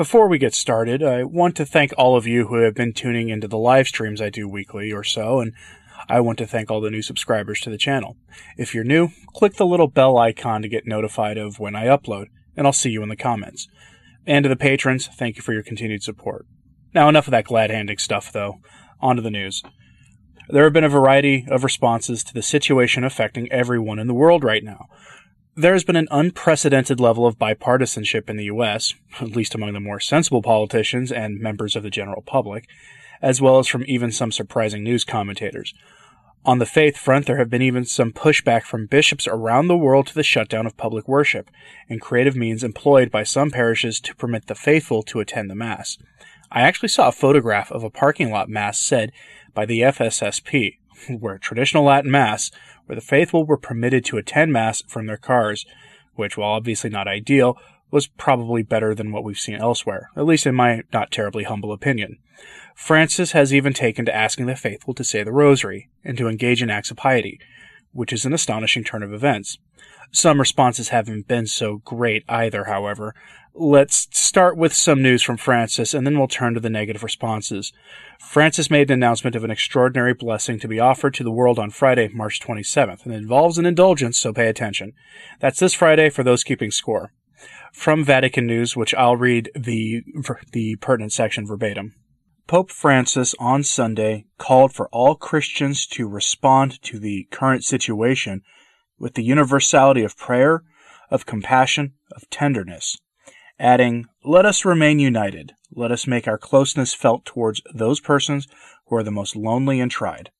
Before we get started, I want to thank all of you who have been tuning into the live streams I do weekly or so, and I want to thank all the new subscribers to the channel. If you're new, click the little bell icon to get notified of when I upload, and I'll see you in the comments. And to the patrons, thank you for your continued support. Now, enough of that glad handing stuff, though. On to the news. There have been a variety of responses to the situation affecting everyone in the world right now. There has been an unprecedented level of bipartisanship in the U.S., at least among the more sensible politicians and members of the general public, as well as from even some surprising news commentators. On the faith front, there have been even some pushback from bishops around the world to the shutdown of public worship and creative means employed by some parishes to permit the faithful to attend the Mass. I actually saw a photograph of a parking lot Mass said by the FSSP, where traditional Latin Mass, where the faithful were permitted to attend Mass from their cars, which, while obviously not ideal, was probably better than what we've seen elsewhere, at least in my not terribly humble opinion. Francis has even taken to asking the faithful to say the rosary and to engage in acts of piety, which is an astonishing turn of events. Some responses haven't been so great either, however. Let's start with some news from Francis and then we'll turn to the negative responses. Francis made an announcement of an extraordinary blessing to be offered to the world on Friday, March 27th, and it involves an indulgence, so pay attention. That's this Friday for those keeping score. From Vatican News, which I'll read the, the pertinent section verbatim. Pope Francis on Sunday called for all Christians to respond to the current situation with the universality of prayer, of compassion, of tenderness, adding, Let us remain united. Let us make our closeness felt towards those persons who are the most lonely and tried.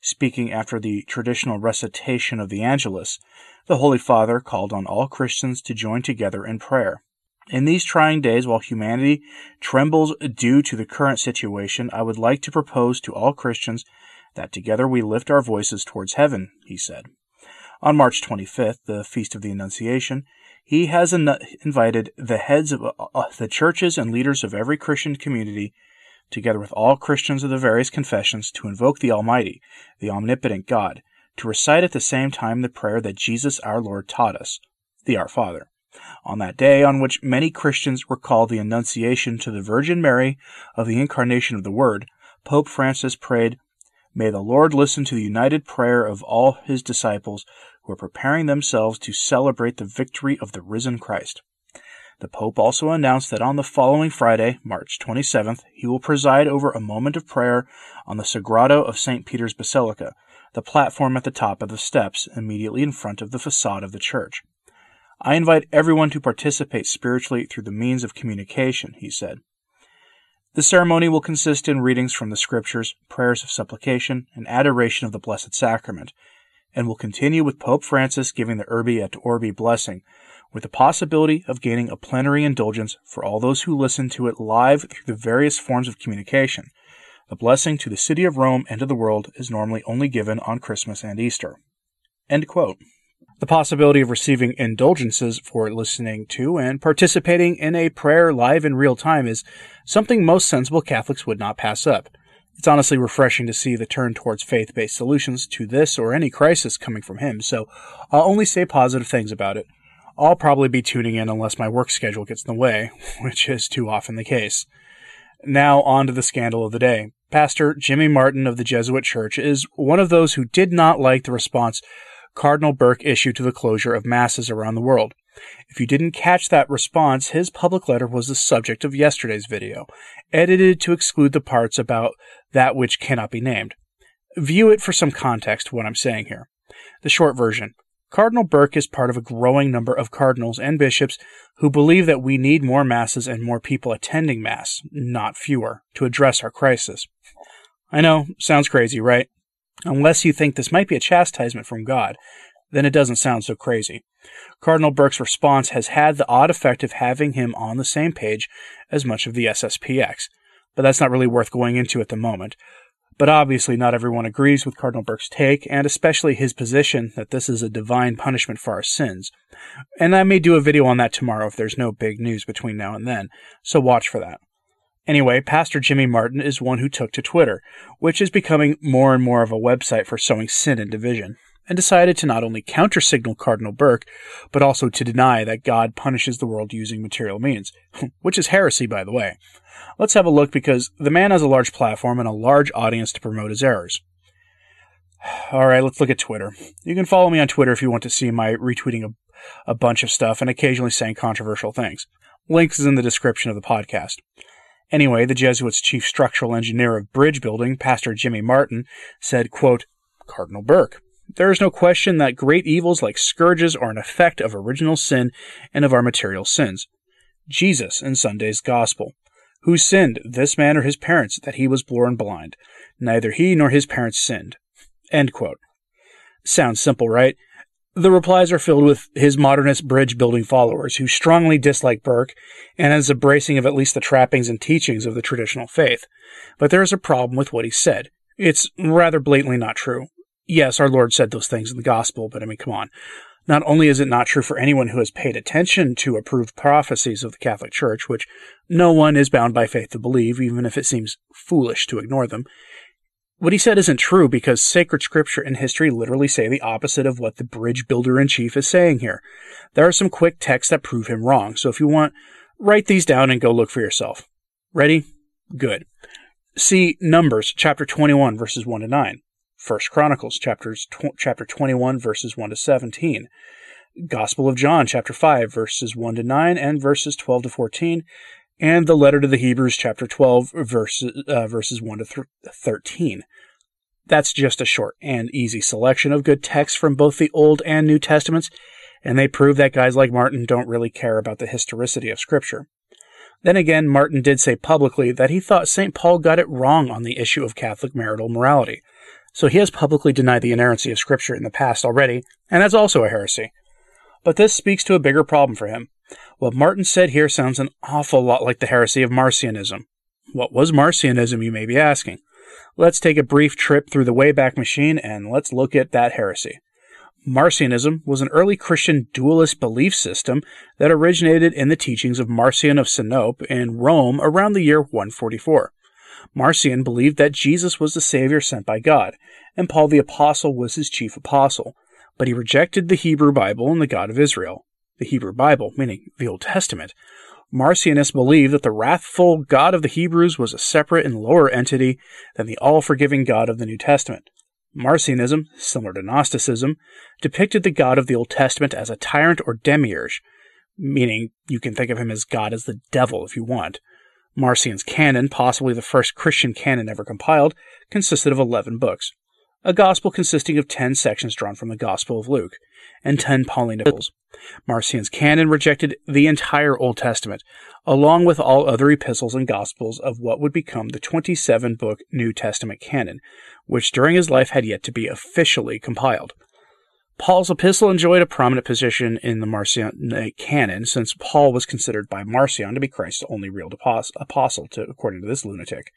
Speaking after the traditional recitation of the Angelus, the Holy Father called on all Christians to join together in prayer. In these trying days, while humanity trembles due to the current situation, I would like to propose to all Christians that together we lift our voices towards heaven, he said. On March 25th, the Feast of the Annunciation, he has invited the heads of uh, the churches and leaders of every Christian community, together with all Christians of the various confessions, to invoke the Almighty, the omnipotent God, to recite at the same time the prayer that Jesus our Lord taught us, the Our Father. On that day, on which many Christians recall the Annunciation to the Virgin Mary of the Incarnation of the Word, Pope Francis prayed, May the Lord listen to the united prayer of all his disciples who are preparing themselves to celebrate the victory of the risen Christ. The Pope also announced that on the following Friday, March 27th, he will preside over a moment of prayer on the sagrato of St. Peter's Basilica, the platform at the top of the steps immediately in front of the facade of the church. I invite everyone to participate spiritually through the means of communication, he said. The ceremony will consist in readings from the scriptures, prayers of supplication, and adoration of the Blessed Sacrament, and will continue with Pope Francis giving the Urbi et Orbi blessing, with the possibility of gaining a plenary indulgence for all those who listen to it live through the various forms of communication. The blessing to the city of Rome and to the world is normally only given on Christmas and Easter. The possibility of receiving indulgences for listening to and participating in a prayer live in real time is something most sensible Catholics would not pass up. It's honestly refreshing to see the turn towards faith based solutions to this or any crisis coming from him, so I'll only say positive things about it. I'll probably be tuning in unless my work schedule gets in the way, which is too often the case. Now, on to the scandal of the day. Pastor Jimmy Martin of the Jesuit Church is one of those who did not like the response Cardinal Burke issued to the closure of masses around the world. If you didn't catch that response, his public letter was the subject of yesterday's video, edited to exclude the parts about that which cannot be named. View it for some context to what I'm saying here. The short version. Cardinal Burke is part of a growing number of cardinals and bishops who believe that we need more masses and more people attending mass, not fewer, to address our crisis. I know, sounds crazy, right? Unless you think this might be a chastisement from God, then it doesn't sound so crazy. Cardinal Burke's response has had the odd effect of having him on the same page as much of the SSPX, but that's not really worth going into at the moment. But obviously, not everyone agrees with Cardinal Burke's take, and especially his position that this is a divine punishment for our sins. And I may do a video on that tomorrow if there's no big news between now and then, so watch for that. Anyway, Pastor Jimmy Martin is one who took to Twitter, which is becoming more and more of a website for sowing sin and division. and decided to not only countersignal Cardinal Burke, but also to deny that God punishes the world using material means, which is heresy, by the way. Let's have a look because the man has a large platform and a large audience to promote his errors. All right, let's look at Twitter. You can follow me on Twitter if you want to see my retweeting a, a bunch of stuff and occasionally saying controversial things. Links is in the description of the podcast. Anyway, the Jesuits' chief structural engineer of bridge building, Pastor Jimmy Martin, said, quote, Cardinal Burke, there is no question that great evils like scourges are an effect of original sin and of our material sins. Jesus in Sunday's Gospel. Who sinned, this man or his parents, that he was born blind? Neither he nor his parents sinned. Sounds simple, right? The replies are filled with his modernist bridge building followers who strongly dislike Burke and his embracing of at least the trappings and teachings of the traditional faith. But there is a problem with what he said. It's rather blatantly not true. Yes, our Lord said those things in the gospel, but I mean, come on. Not only is it not true for anyone who has paid attention to approved prophecies of the Catholic Church, which no one is bound by faith to believe, even if it seems foolish to ignore them, what he said isn't true because sacred scripture and history literally say the opposite of what the bridge builder in chief is saying here. There are some quick texts that prove him wrong, so if you want, write these down and go look for yourself. Ready? Good. See Numbers chapter 21 verses 1 to 9. First Chronicles chapters tw- chapter 21 verses 1 to 17. Gospel of John chapter 5 verses 1 to 9 and verses 12 to 14 and the letter to the Hebrews, chapter 12, verses, uh, verses 1 to th- 13. That's just a short and easy selection of good texts from both the Old and New Testaments, and they prove that guys like Martin don't really care about the historicity of Scripture. Then again, Martin did say publicly that he thought St. Paul got it wrong on the issue of Catholic marital morality. So he has publicly denied the inerrancy of Scripture in the past already, and that's also a heresy. But this speaks to a bigger problem for him. What Martin said here sounds an awful lot like the heresy of Marcionism. What was Marcionism, you may be asking? Let's take a brief trip through the Wayback Machine and let's look at that heresy. Marcionism was an early Christian dualist belief system that originated in the teachings of Marcion of Sinope in Rome around the year 144. Marcion believed that Jesus was the Savior sent by God, and Paul the Apostle was his chief apostle, but he rejected the Hebrew Bible and the God of Israel the Hebrew Bible, meaning the Old Testament, Marcionists believed that the wrathful God of the Hebrews was a separate and lower entity than the all forgiving God of the New Testament. Marcionism, similar to Gnosticism, depicted the God of the Old Testament as a tyrant or demiurge, meaning you can think of him as God as the devil if you want. Marcion's canon, possibly the first Christian canon ever compiled, consisted of 11 books. A gospel consisting of 10 sections drawn from the Gospel of Luke, and 10 Pauline epistles. Marcion's canon rejected the entire Old Testament, along with all other epistles and gospels of what would become the 27 book New Testament canon, which during his life had yet to be officially compiled. Paul's epistle enjoyed a prominent position in the Marcionic canon, since Paul was considered by Marcion to be Christ's only real apostle, according to this lunatic.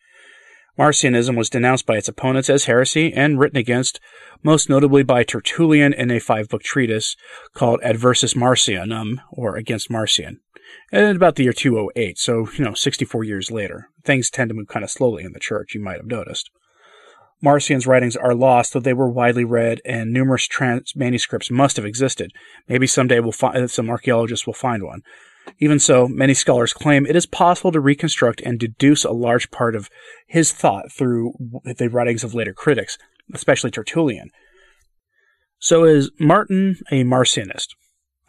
Marcionism was denounced by its opponents as heresy and written against, most notably by Tertullian in a five book treatise called Adversus Marcionem, or Against Marcion, in about the year 208, so, you know, 64 years later. Things tend to move kind of slowly in the church, you might have noticed. Marcion's writings are lost, though they were widely read, and numerous trans- manuscripts must have existed. Maybe someday we'll find some archaeologists will find one. Even so, many scholars claim it is possible to reconstruct and deduce a large part of his thought through the writings of later critics, especially Tertullian. So is Martin a Marcionist?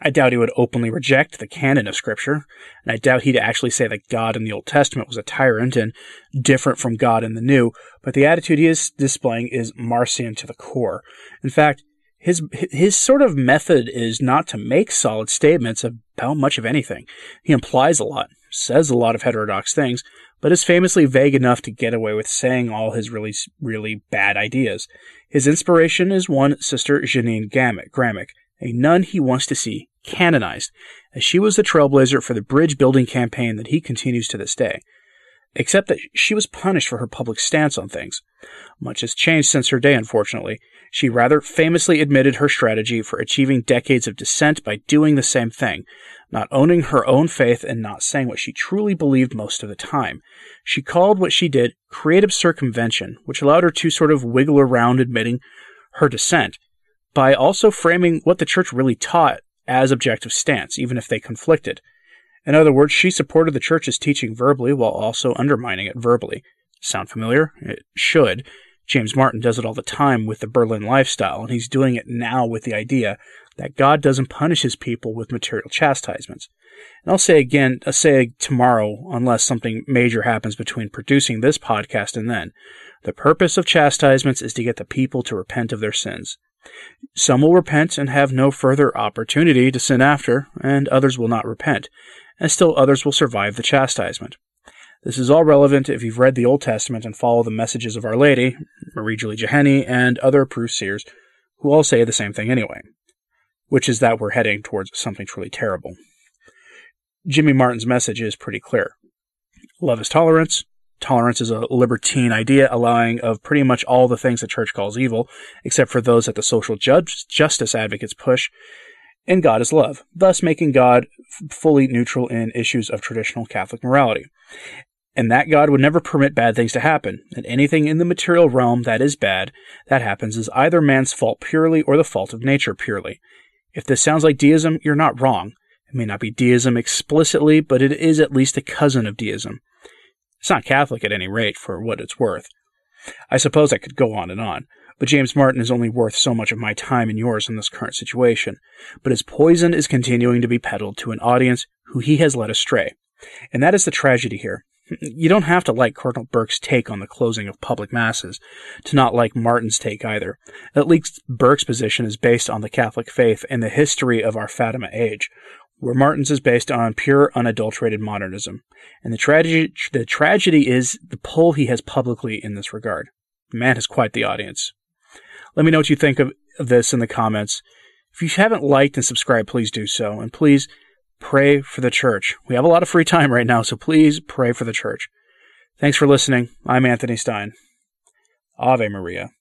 I doubt he would openly reject the canon of Scripture, and I doubt he'd actually say that God in the Old Testament was a tyrant and different from God in the New, but the attitude he is displaying is Marcion to the core. In fact, his his sort of method is not to make solid statements about much of anything. He implies a lot, says a lot of heterodox things, but is famously vague enough to get away with saying all his really really bad ideas. His inspiration is one Sister Jeannine Gramick, a nun he wants to see canonized, as she was the trailblazer for the bridge building campaign that he continues to this day. Except that she was punished for her public stance on things. Much has changed since her day, unfortunately. She rather famously admitted her strategy for achieving decades of dissent by doing the same thing, not owning her own faith and not saying what she truly believed most of the time. She called what she did creative circumvention, which allowed her to sort of wiggle around admitting her dissent. by also framing what the church really taught as objective stance, even if they conflicted. In other words, she supported the church's teaching verbally while also undermining it verbally. Sound familiar? It should. James Martin does it all the time with the Berlin lifestyle, and he's doing it now with the idea that God doesn't punish his people with material chastisements. And I'll say again, I'll say tomorrow, unless something major happens between producing this podcast and then. The purpose of chastisements is to get the people to repent of their sins. Some will repent and have no further opportunity to sin after, and others will not repent, and still others will survive the chastisement. This is all relevant if you've read the Old Testament and follow the messages of Our Lady, Marie Julie Jahenny, and other approved seers, who all say the same thing anyway, which is that we're heading towards something truly terrible. Jimmy Martin's message is pretty clear. Love is tolerance, tolerance is a libertine idea allowing of pretty much all the things the church calls evil, except for those that the social judge, justice advocates push. And God is love, thus making God fully neutral in issues of traditional Catholic morality. And that God would never permit bad things to happen, and anything in the material realm that is bad that happens is either man's fault purely or the fault of nature purely. If this sounds like deism, you're not wrong. It may not be deism explicitly, but it is at least a cousin of deism. It's not Catholic at any rate, for what it's worth. I suppose I could go on and on, but James Martin is only worth so much of my time and yours in this current situation. But his poison is continuing to be peddled to an audience who he has led astray. And that is the tragedy here. You don't have to like Cardinal Burke's take on the closing of public masses to not like Martin's take either. At least Burke's position is based on the Catholic faith and the history of our Fatima age, where Martin's is based on pure, unadulterated modernism. And the tragedy, the tragedy is the pull he has publicly in this regard. The man has quite the audience. Let me know what you think of, of this in the comments. If you haven't liked and subscribed, please do so. And please pray for the church. We have a lot of free time right now, so please pray for the church. Thanks for listening. I'm Anthony Stein. Ave Maria.